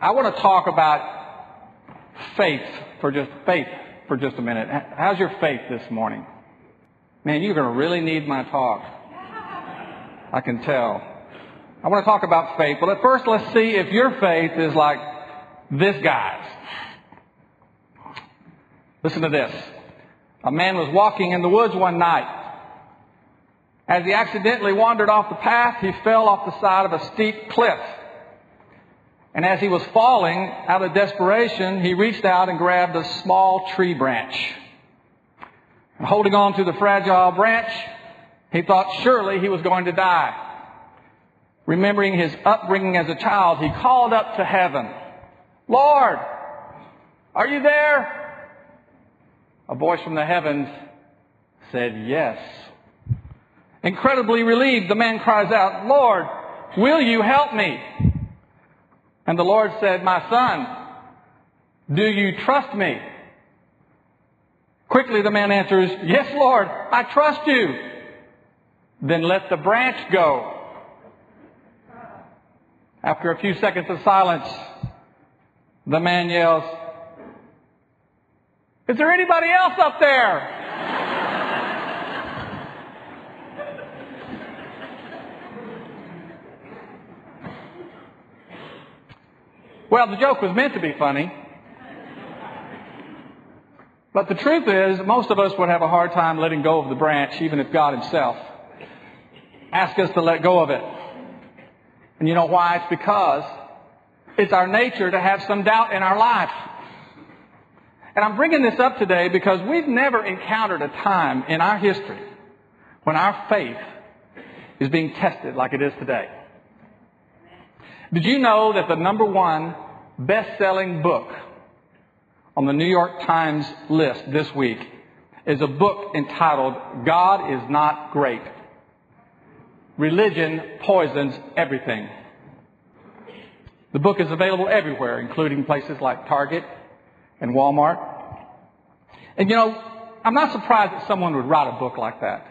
I want to talk about faith for just faith for just a minute. How's your faith this morning? Man, you're going to really need my talk. I can tell. I want to talk about faith, but at first let's see if your faith is like this guy's. Listen to this. A man was walking in the woods one night. As he accidentally wandered off the path, he fell off the side of a steep cliff. And as he was falling, out of desperation, he reached out and grabbed a small tree branch. And holding on to the fragile branch, he thought surely he was going to die. Remembering his upbringing as a child, he called up to heaven, Lord, are you there? A voice from the heavens said, Yes. Incredibly relieved, the man cries out, Lord, will you help me? And the Lord said, My son, do you trust me? Quickly the man answers, Yes, Lord, I trust you. Then let the branch go. After a few seconds of silence, the man yells, Is there anybody else up there? Well, the joke was meant to be funny. But the truth is, most of us would have a hard time letting go of the branch, even if God Himself asked us to let go of it. And you know why? It's because it's our nature to have some doubt in our life. And I'm bringing this up today because we've never encountered a time in our history when our faith is being tested like it is today. Did you know that the number one best-selling book on the New York Times list this week is a book entitled God is Not Great. Religion Poisons Everything. The book is available everywhere, including places like Target and Walmart. And you know, I'm not surprised that someone would write a book like that.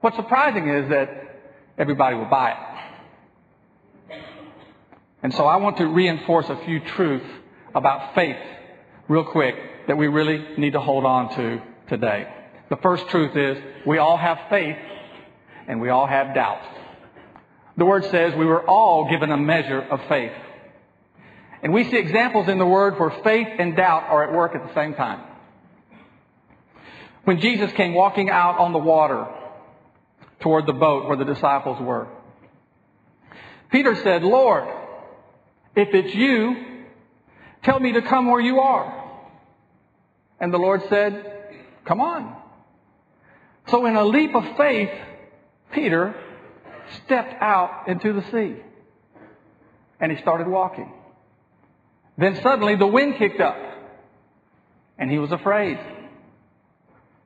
What's surprising is that everybody will buy it. And so I want to reinforce a few truths about faith real quick that we really need to hold on to today. The first truth is we all have faith and we all have doubt. The word says we were all given a measure of faith. And we see examples in the word where faith and doubt are at work at the same time. When Jesus came walking out on the water toward the boat where the disciples were, Peter said, Lord, if it's you, tell me to come where you are. And the Lord said, Come on. So, in a leap of faith, Peter stepped out into the sea and he started walking. Then suddenly the wind kicked up and he was afraid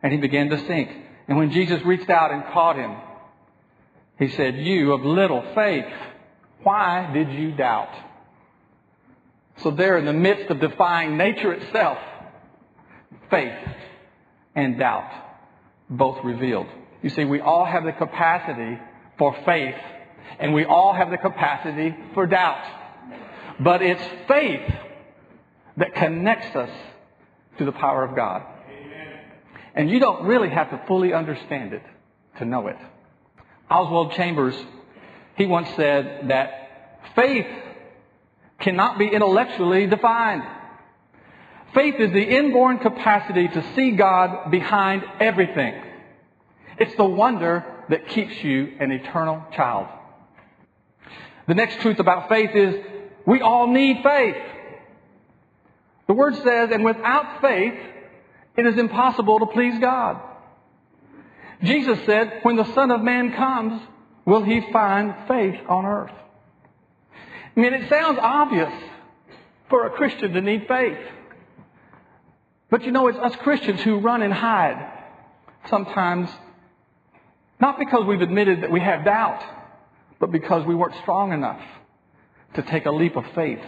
and he began to sink. And when Jesus reached out and caught him, he said, You of little faith, why did you doubt? So there in the midst of defying nature itself, faith and doubt both revealed. You see, we all have the capacity for faith and we all have the capacity for doubt. But it's faith that connects us to the power of God. And you don't really have to fully understand it to know it. Oswald Chambers, he once said that faith cannot be intellectually defined. Faith is the inborn capacity to see God behind everything. It's the wonder that keeps you an eternal child. The next truth about faith is we all need faith. The word says, and without faith, it is impossible to please God. Jesus said, when the Son of Man comes, will he find faith on earth? I mean, it sounds obvious, for a Christian to need faith. But you know, it's us Christians who run and hide sometimes, not because we've admitted that we have doubt, but because we weren't strong enough to take a leap of faith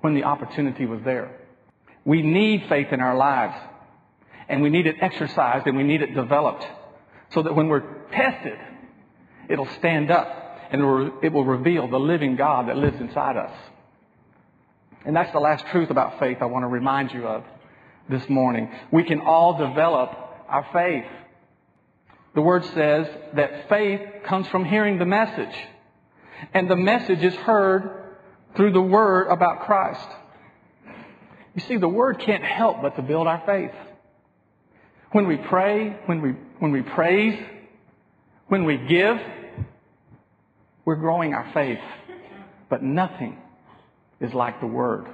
when the opportunity was there. We need faith in our lives, and we need it exercised and we need it developed so that when we're tested, it'll stand up and it will reveal the living God that lives inside us. And that's the last truth about faith I want to remind you of this morning. We can all develop our faith. The Word says that faith comes from hearing the message. And the message is heard through the Word about Christ. You see, the Word can't help but to build our faith. When we pray, when we, when we praise, when we give, we're growing our faith. But nothing is like the Word.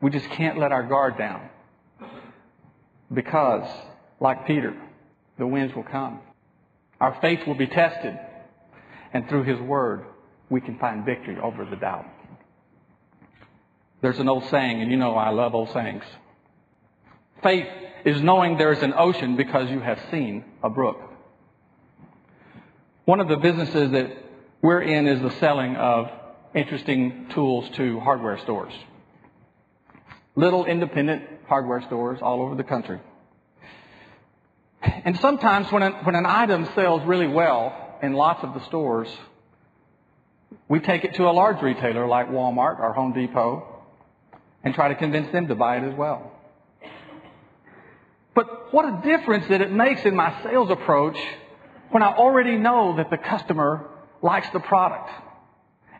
We just can't let our guard down. Because, like Peter, the winds will come. Our faith will be tested. And through His Word, we can find victory over the doubt. There's an old saying, and you know I love old sayings. Faith is knowing there's an ocean because you have seen a brook. One of the businesses that we're in is the selling of interesting tools to hardware stores. Little independent hardware stores all over the country. And sometimes when an, when an item sells really well in lots of the stores, we take it to a large retailer like Walmart or Home Depot and try to convince them to buy it as well. But what a difference that it makes in my sales approach when I already know that the customer likes the product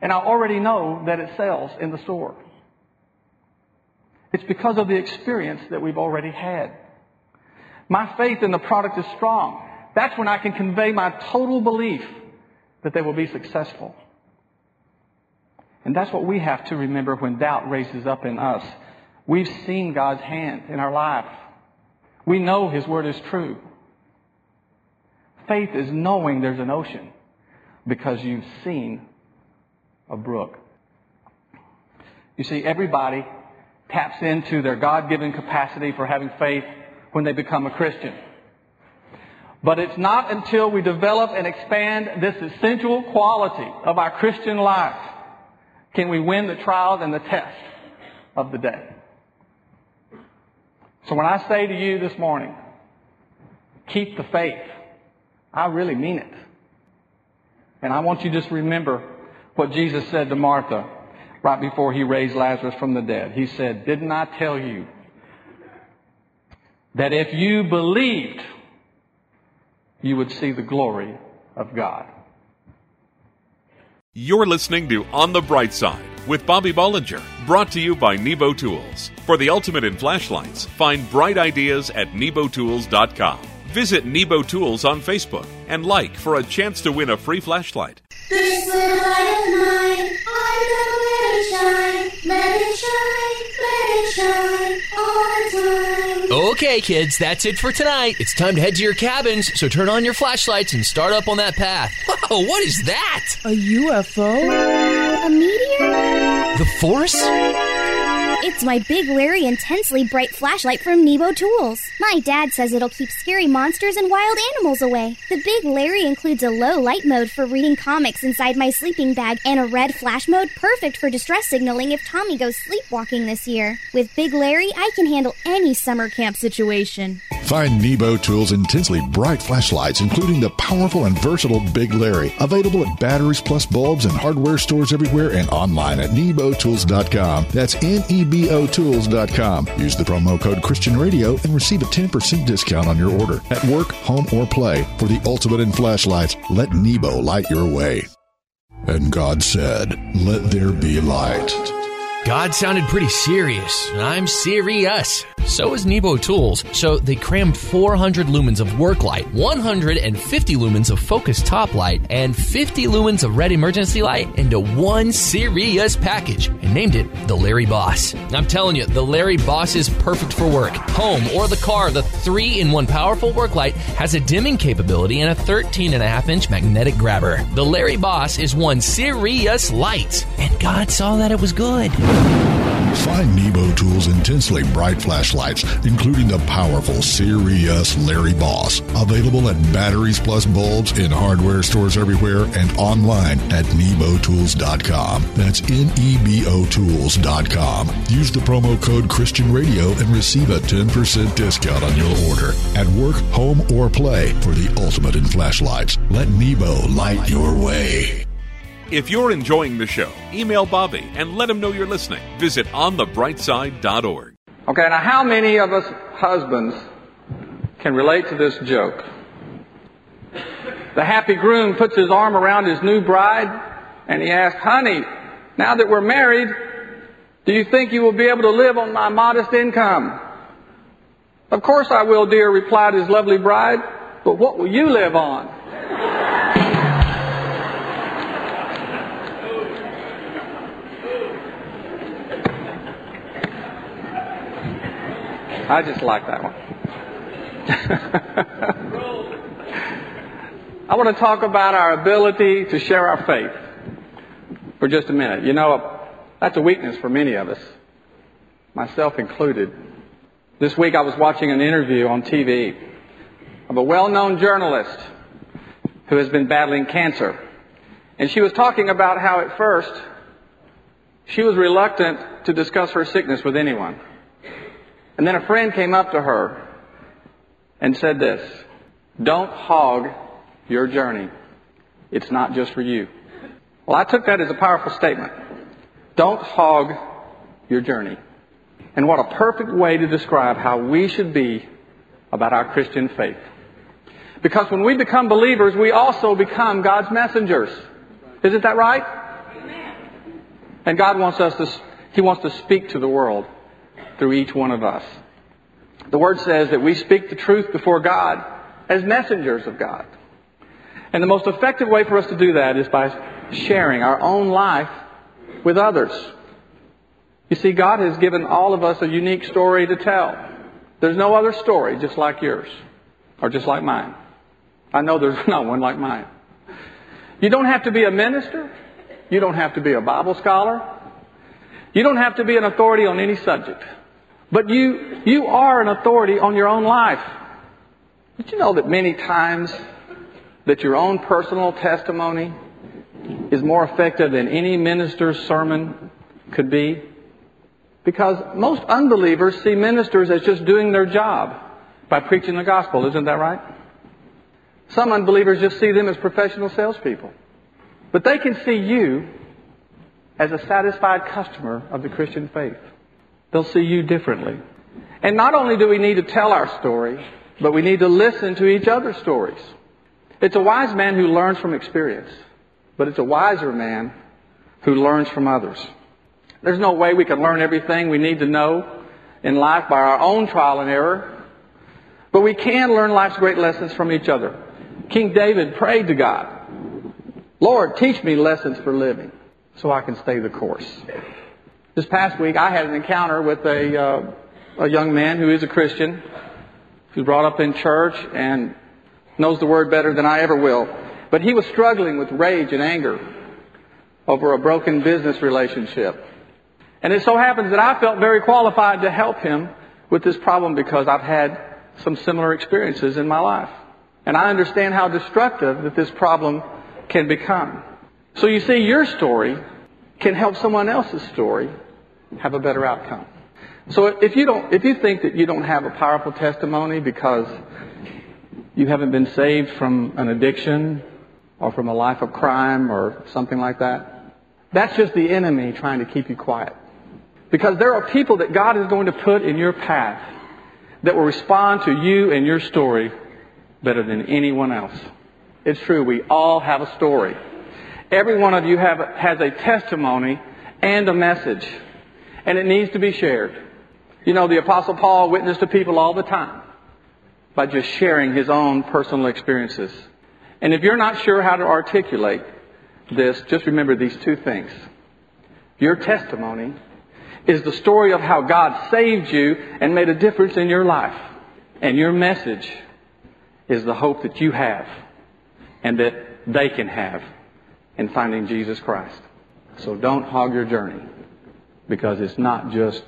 and I already know that it sells in the store. It's because of the experience that we've already had. My faith in the product is strong. That's when I can convey my total belief that they will be successful. And that's what we have to remember when doubt raises up in us. We've seen God's hand in our life. We know His Word is true. Faith is knowing there's an ocean because you've seen a brook. You see, everybody taps into their God given capacity for having faith when they become a Christian. But it's not until we develop and expand this essential quality of our Christian life can we win the trials and the tests of the day. So when I say to you this morning, keep the faith, I really mean it. And I want you to just remember what Jesus said to Martha right before he raised Lazarus from the dead. He said, Didn't I tell you that if you believed, you would see the glory of God? You're listening to On the Bright Side with Bobby Bollinger, brought to you by Nebo Tools. For the ultimate in flashlights, find bright ideas at nebotools.com. Visit Nebo Tools on Facebook and like for a chance to win a free flashlight. This little light of mine, I'm gonna let it shine, let it shine, let it shine all the time. Okay, kids, that's it for tonight. It's time to head to your cabins, so turn on your flashlights and start up on that path. Whoa, what is that? A UFO? A meteor? The Force? It's my Big Larry intensely bright flashlight from Nebo Tools. My dad says it'll keep scary monsters and wild animals away. The Big Larry includes a low light mode for reading comics inside my sleeping bag and a red flash mode perfect for distress signaling if Tommy goes sleepwalking this year. With Big Larry, I can handle any summer camp situation. Find Nebo Tools' intensely bright flashlights, including the powerful and versatile Big Larry, available at Batteries Plus Bulbs and hardware stores everywhere and online at nebotools.com. That's N E B O Tools.com. Use the promo code Christian Radio and receive a 10% discount on your order at work, home, or play. For the ultimate in flashlights, let Nebo light your way. And God said, Let there be light. God sounded pretty serious, I'm serious. So is Nebo Tools. So they crammed 400 lumens of work light, 150 lumens of focus top light, and 50 lumens of red emergency light into one serious package and named it the Larry Boss. I'm telling you, the Larry Boss is perfect for work, home, or the car. The three in one powerful work light has a dimming capability and a 13 and a half inch magnetic grabber. The Larry Boss is one serious light, and God saw that it was good. Find Nebo Tools' intensely bright flashlights, including the powerful serious Larry Boss, available at batteries plus bulbs in hardware stores everywhere and online at nebotools.com. That's N-E-B-O Tools.com. Use the promo code Christian Radio and receive a 10% discount on your order. At work, home, or play for the ultimate in flashlights. Let Nebo light your way. If you're enjoying the show, email Bobby and let him know you're listening. Visit onthebrightside.org. Okay, now how many of us husbands can relate to this joke? The happy groom puts his arm around his new bride and he asks, Honey, now that we're married, do you think you will be able to live on my modest income? Of course I will, dear, replied his lovely bride, but what will you live on? I just like that one. I want to talk about our ability to share our faith for just a minute. You know, that's a weakness for many of us, myself included. This week I was watching an interview on TV of a well-known journalist who has been battling cancer. And she was talking about how at first she was reluctant to discuss her sickness with anyone. And then a friend came up to her and said this, don't hog your journey. It's not just for you. Well, I took that as a powerful statement. Don't hog your journey. And what a perfect way to describe how we should be about our Christian faith. Because when we become believers, we also become God's messengers. Isn't that right? And God wants us to, He wants to speak to the world through each one of us. The Word says that we speak the truth before God as messengers of God. And the most effective way for us to do that is by sharing our own life with others. You see, God has given all of us a unique story to tell. There's no other story just like yours or just like mine. I know there's not one like mine. You don't have to be a minister. You don't have to be a Bible scholar. You don't have to be an authority on any subject. But you, you are an authority on your own life. Did you know that many times that your own personal testimony is more effective than any minister's sermon could be? Because most unbelievers see ministers as just doing their job by preaching the gospel. Isn't that right? Some unbelievers just see them as professional salespeople. But they can see you as a satisfied customer of the Christian faith. They'll see you differently. And not only do we need to tell our story, but we need to listen to each other's stories. It's a wise man who learns from experience, but it's a wiser man who learns from others. There's no way we can learn everything we need to know in life by our own trial and error, but we can learn life's great lessons from each other. King David prayed to God, Lord, teach me lessons for living so I can stay the course. This past week, I had an encounter with a, uh, a young man who is a Christian, who's brought up in church and knows the word better than I ever will. But he was struggling with rage and anger over a broken business relationship. And it so happens that I felt very qualified to help him with this problem because I've had some similar experiences in my life. And I understand how destructive that this problem can become. So you see, your story can help someone else's story have a better outcome. So if you don't, if you think that you don't have a powerful testimony because you haven't been saved from an addiction or from a life of crime or something like that, that's just the enemy trying to keep you quiet. Because there are people that God is going to put in your path that will respond to you and your story better than anyone else. It's true, we all have a story. Every one of you have, has a testimony and a message, and it needs to be shared. You know, the Apostle Paul witnessed to people all the time by just sharing his own personal experiences. And if you're not sure how to articulate this, just remember these two things. Your testimony is the story of how God saved you and made a difference in your life. And your message is the hope that you have and that they can have in finding Jesus Christ. So don't hog your journey. because it's not just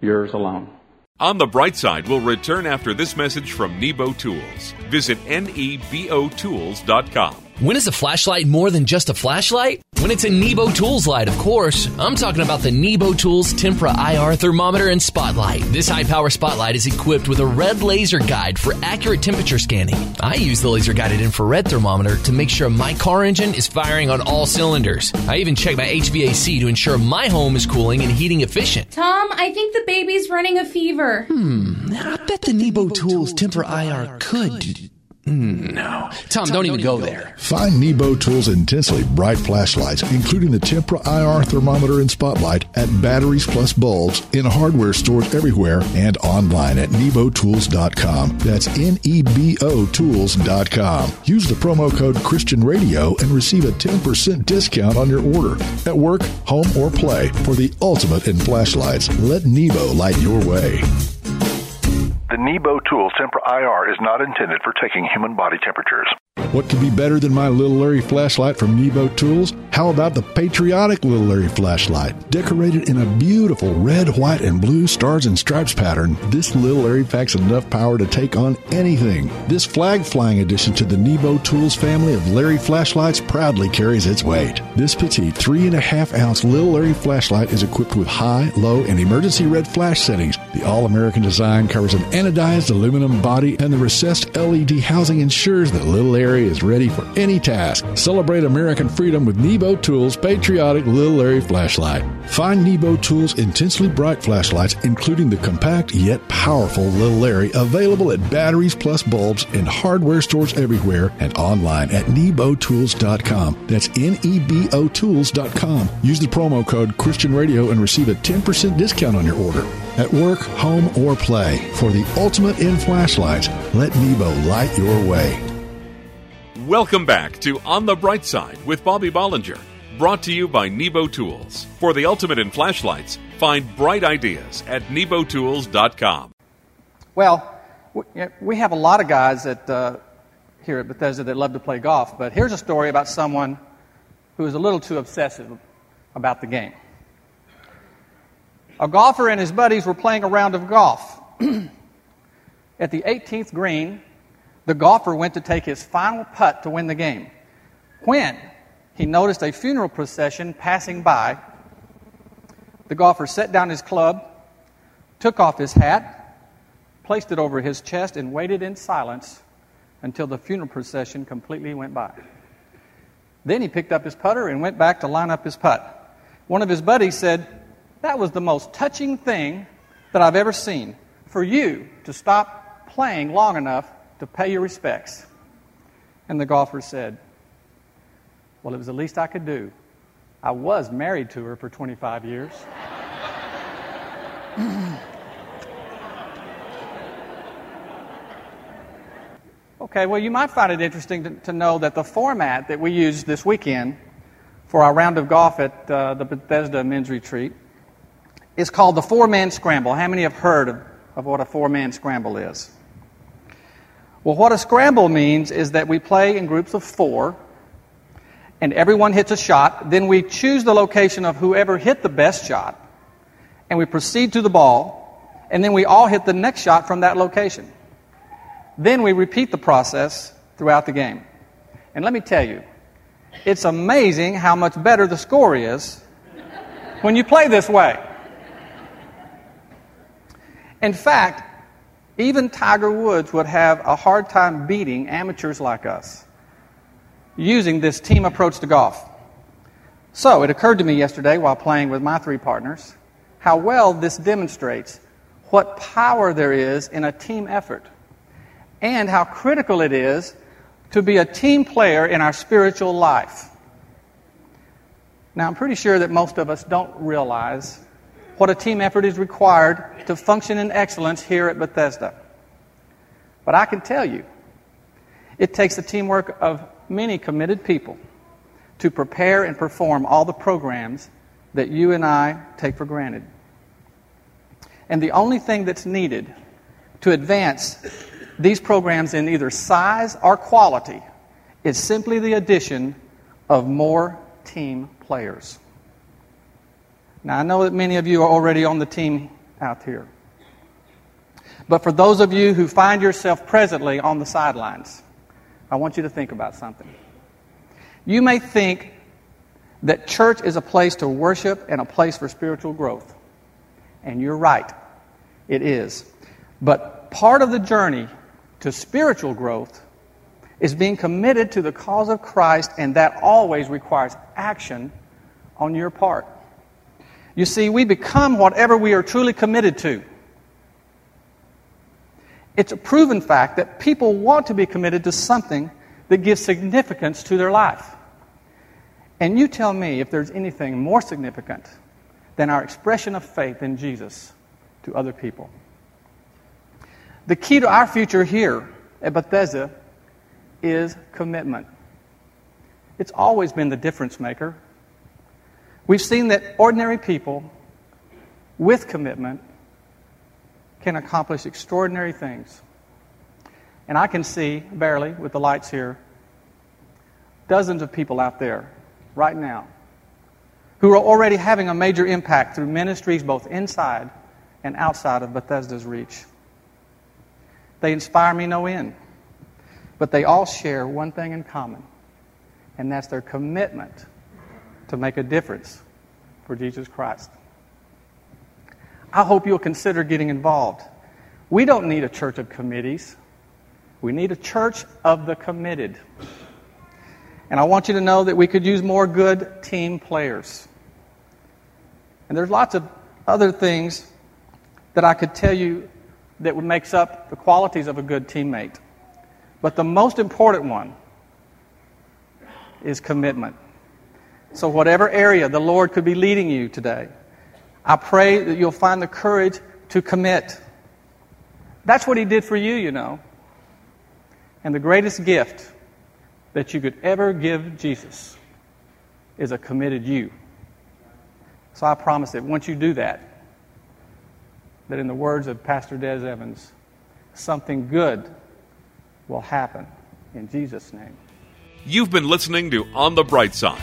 yours alone. On the bright side, we'll return after this message from Nebo Tools. Visit nebotools.com. When is a flashlight more than just a flashlight? When it's a Nebo Tools light, of course. I'm talking about the Nebo Tools Tempra IR thermometer and spotlight. This high power spotlight is equipped with a red laser guide for accurate temperature scanning. I use the laser guided infrared thermometer to make sure my car engine is firing on all cylinders. I even check my HVAC to ensure my home is cooling and heating efficient. Tom, I think the baby's running a fever. Hmm, I bet the Nebo Tools Tempra IR could no. Tom, don't even go there. Find Nebo Tools intensely bright flashlights, including the Tempra IR thermometer and spotlight at Batteries Plus Bulbs in hardware stores everywhere and online at nebotools.com. That's N-E-B-O tools.com. Use the promo code Christian Radio and receive a 10% discount on your order at work, home, or play for the ultimate in flashlights. Let Nebo light your way. The Nebo Tools Tempra IR is not intended for taking human body temperatures. What could be better than my Little Larry flashlight from Nebo Tools? How about the patriotic Little Larry flashlight? Decorated in a beautiful red, white, and blue stars and stripes pattern, this Little Larry packs enough power to take on anything. This flag flying addition to the Nebo Tools family of Larry flashlights proudly carries its weight. This petite three and a half ounce Little Larry flashlight is equipped with high, low, and emergency red flash settings. The all American design covers an anodized aluminum body, and the recessed LED housing ensures that Little Larry is ready for any task. Celebrate American freedom with Nebo Tools patriotic Little Larry flashlight. Find Nebo Tools intensely bright flashlights, including the compact yet powerful Little Larry, available at Batteries Plus Bulbs in hardware stores everywhere and online at nebotools.com. That's N-E-B-O tools.com. Use the promo code Christian Radio and receive a 10% discount on your order. At work, home, or play, for the ultimate in flashlights, let Nebo light your way. Welcome back to On the Bright Side with Bobby Bollinger, brought to you by Nebo Tools. For the ultimate in flashlights, find bright ideas at nebotools.com. Well, we have a lot of guys that, uh, here at Bethesda that love to play golf, but here's a story about someone who is a little too obsessive about the game. A golfer and his buddies were playing a round of golf. at the 18th green, the golfer went to take his final putt to win the game when he noticed a funeral procession passing by. The golfer set down his club, took off his hat, placed it over his chest, and waited in silence until the funeral procession completely went by. Then he picked up his putter and went back to line up his putt. One of his buddies said, That was the most touching thing that I've ever seen. For you to stop playing long enough to pay your respects. And the golfer said, Well, it was the least I could do. I was married to her for 25 years. okay, well, you might find it interesting to, to, know that the format that we used this weekend for our round of golf at uh, the Bethesda Men's Retreat is called the Four Man Scramble. How many have heard of, of what a four man scramble is? Well, what a scramble means is that we play in groups of four, and everyone hits a shot. Then we choose the location of whoever hit the best shot, and we proceed to the ball, and then we all hit the next shot from that location. Then we repeat the process throughout the game. And let me tell you, it's amazing how much better the score is when you play this way. In fact, even Tiger Woods would have a hard time beating amateurs like us using this team approach to golf. So it occurred to me yesterday while playing with my three partners how well this demonstrates what power there is in a team effort and how critical it is to be a team player in our spiritual life. Now, I'm pretty sure that most of us don't realize what a team effort is required to function in excellence here at Bethesda. But I can tell you, it takes the teamwork of many committed people to prepare and perform all the programs that you and I take for granted. And the only thing that's needed to advance these programs in either size or quality is simply the addition of more team players. Now, I know that many of you are already on the team out here. But for those of you who find yourself presently on the sidelines, I want you to think about something. You may think that church is a place to worship and a place for spiritual growth. And you're right, it is. But part of the journey to spiritual growth is being committed to the cause of Christ, and that always requires action on your part. You see, we become whatever we are truly committed to. It's a proven fact that people want to be committed to something that gives significance to their life. And you tell me if there's anything more significant than our expression of faith in Jesus to other people. The key to our future here at Bethesda is commitment. It's always been the difference maker. We've seen that ordinary people with commitment can accomplish extraordinary things. And I can see, barely with the lights here, dozens of people out there right now who are already having a major impact through ministries both inside and outside of Bethesda's reach. They inspire me no end, but they all share one thing in common, and that's their commitment to make a difference for Jesus Christ. I hope you'll consider getting involved. We don't need a church of committees. We need a church of the committed. And I want you to know that we could use more good team players. And there's lots of other things that I could tell you that makes up the qualities of a good teammate. But the most important one is commitment. So, whatever area the Lord could be leading you today, I pray that you'll find the courage to commit. That's what He did for you, you know. And the greatest gift that you could ever give Jesus is a committed you. So I promise that once you do that, that in the words of Pastor Des Evans, something good will happen in Jesus' name. You've been listening to On the Bright Side,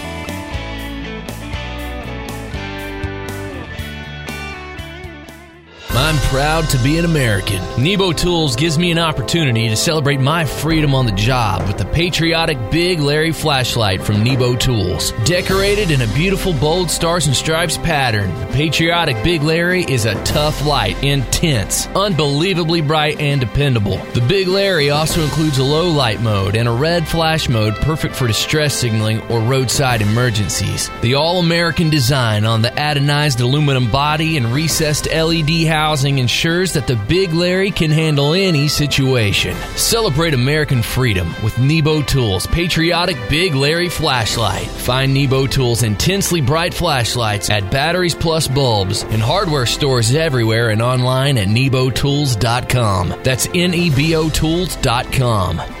I'm proud to be an American. Nebo Tools gives me an opportunity to celebrate my freedom on the job with the patriotic Big Larry flashlight from Nebo Tools. Decorated in a beautiful bold stars and stripes pattern, the patriotic Big Larry is a tough light, intense, unbelievably bright, and dependable. The Big Larry also includes a low light mode and a red flash mode perfect for distress signaling or roadside emergencies. The all American design on the anodized aluminum body and recessed LED housing ensures that the Big Larry can handle any situation. Celebrate American freedom with Nebo Tools Patriotic Big Larry Flashlight. Find Nebo Tools intensely bright flashlights at Batteries Plus Bulbs and hardware stores everywhere and online at nebotools.com. That's N E B O Tools.com.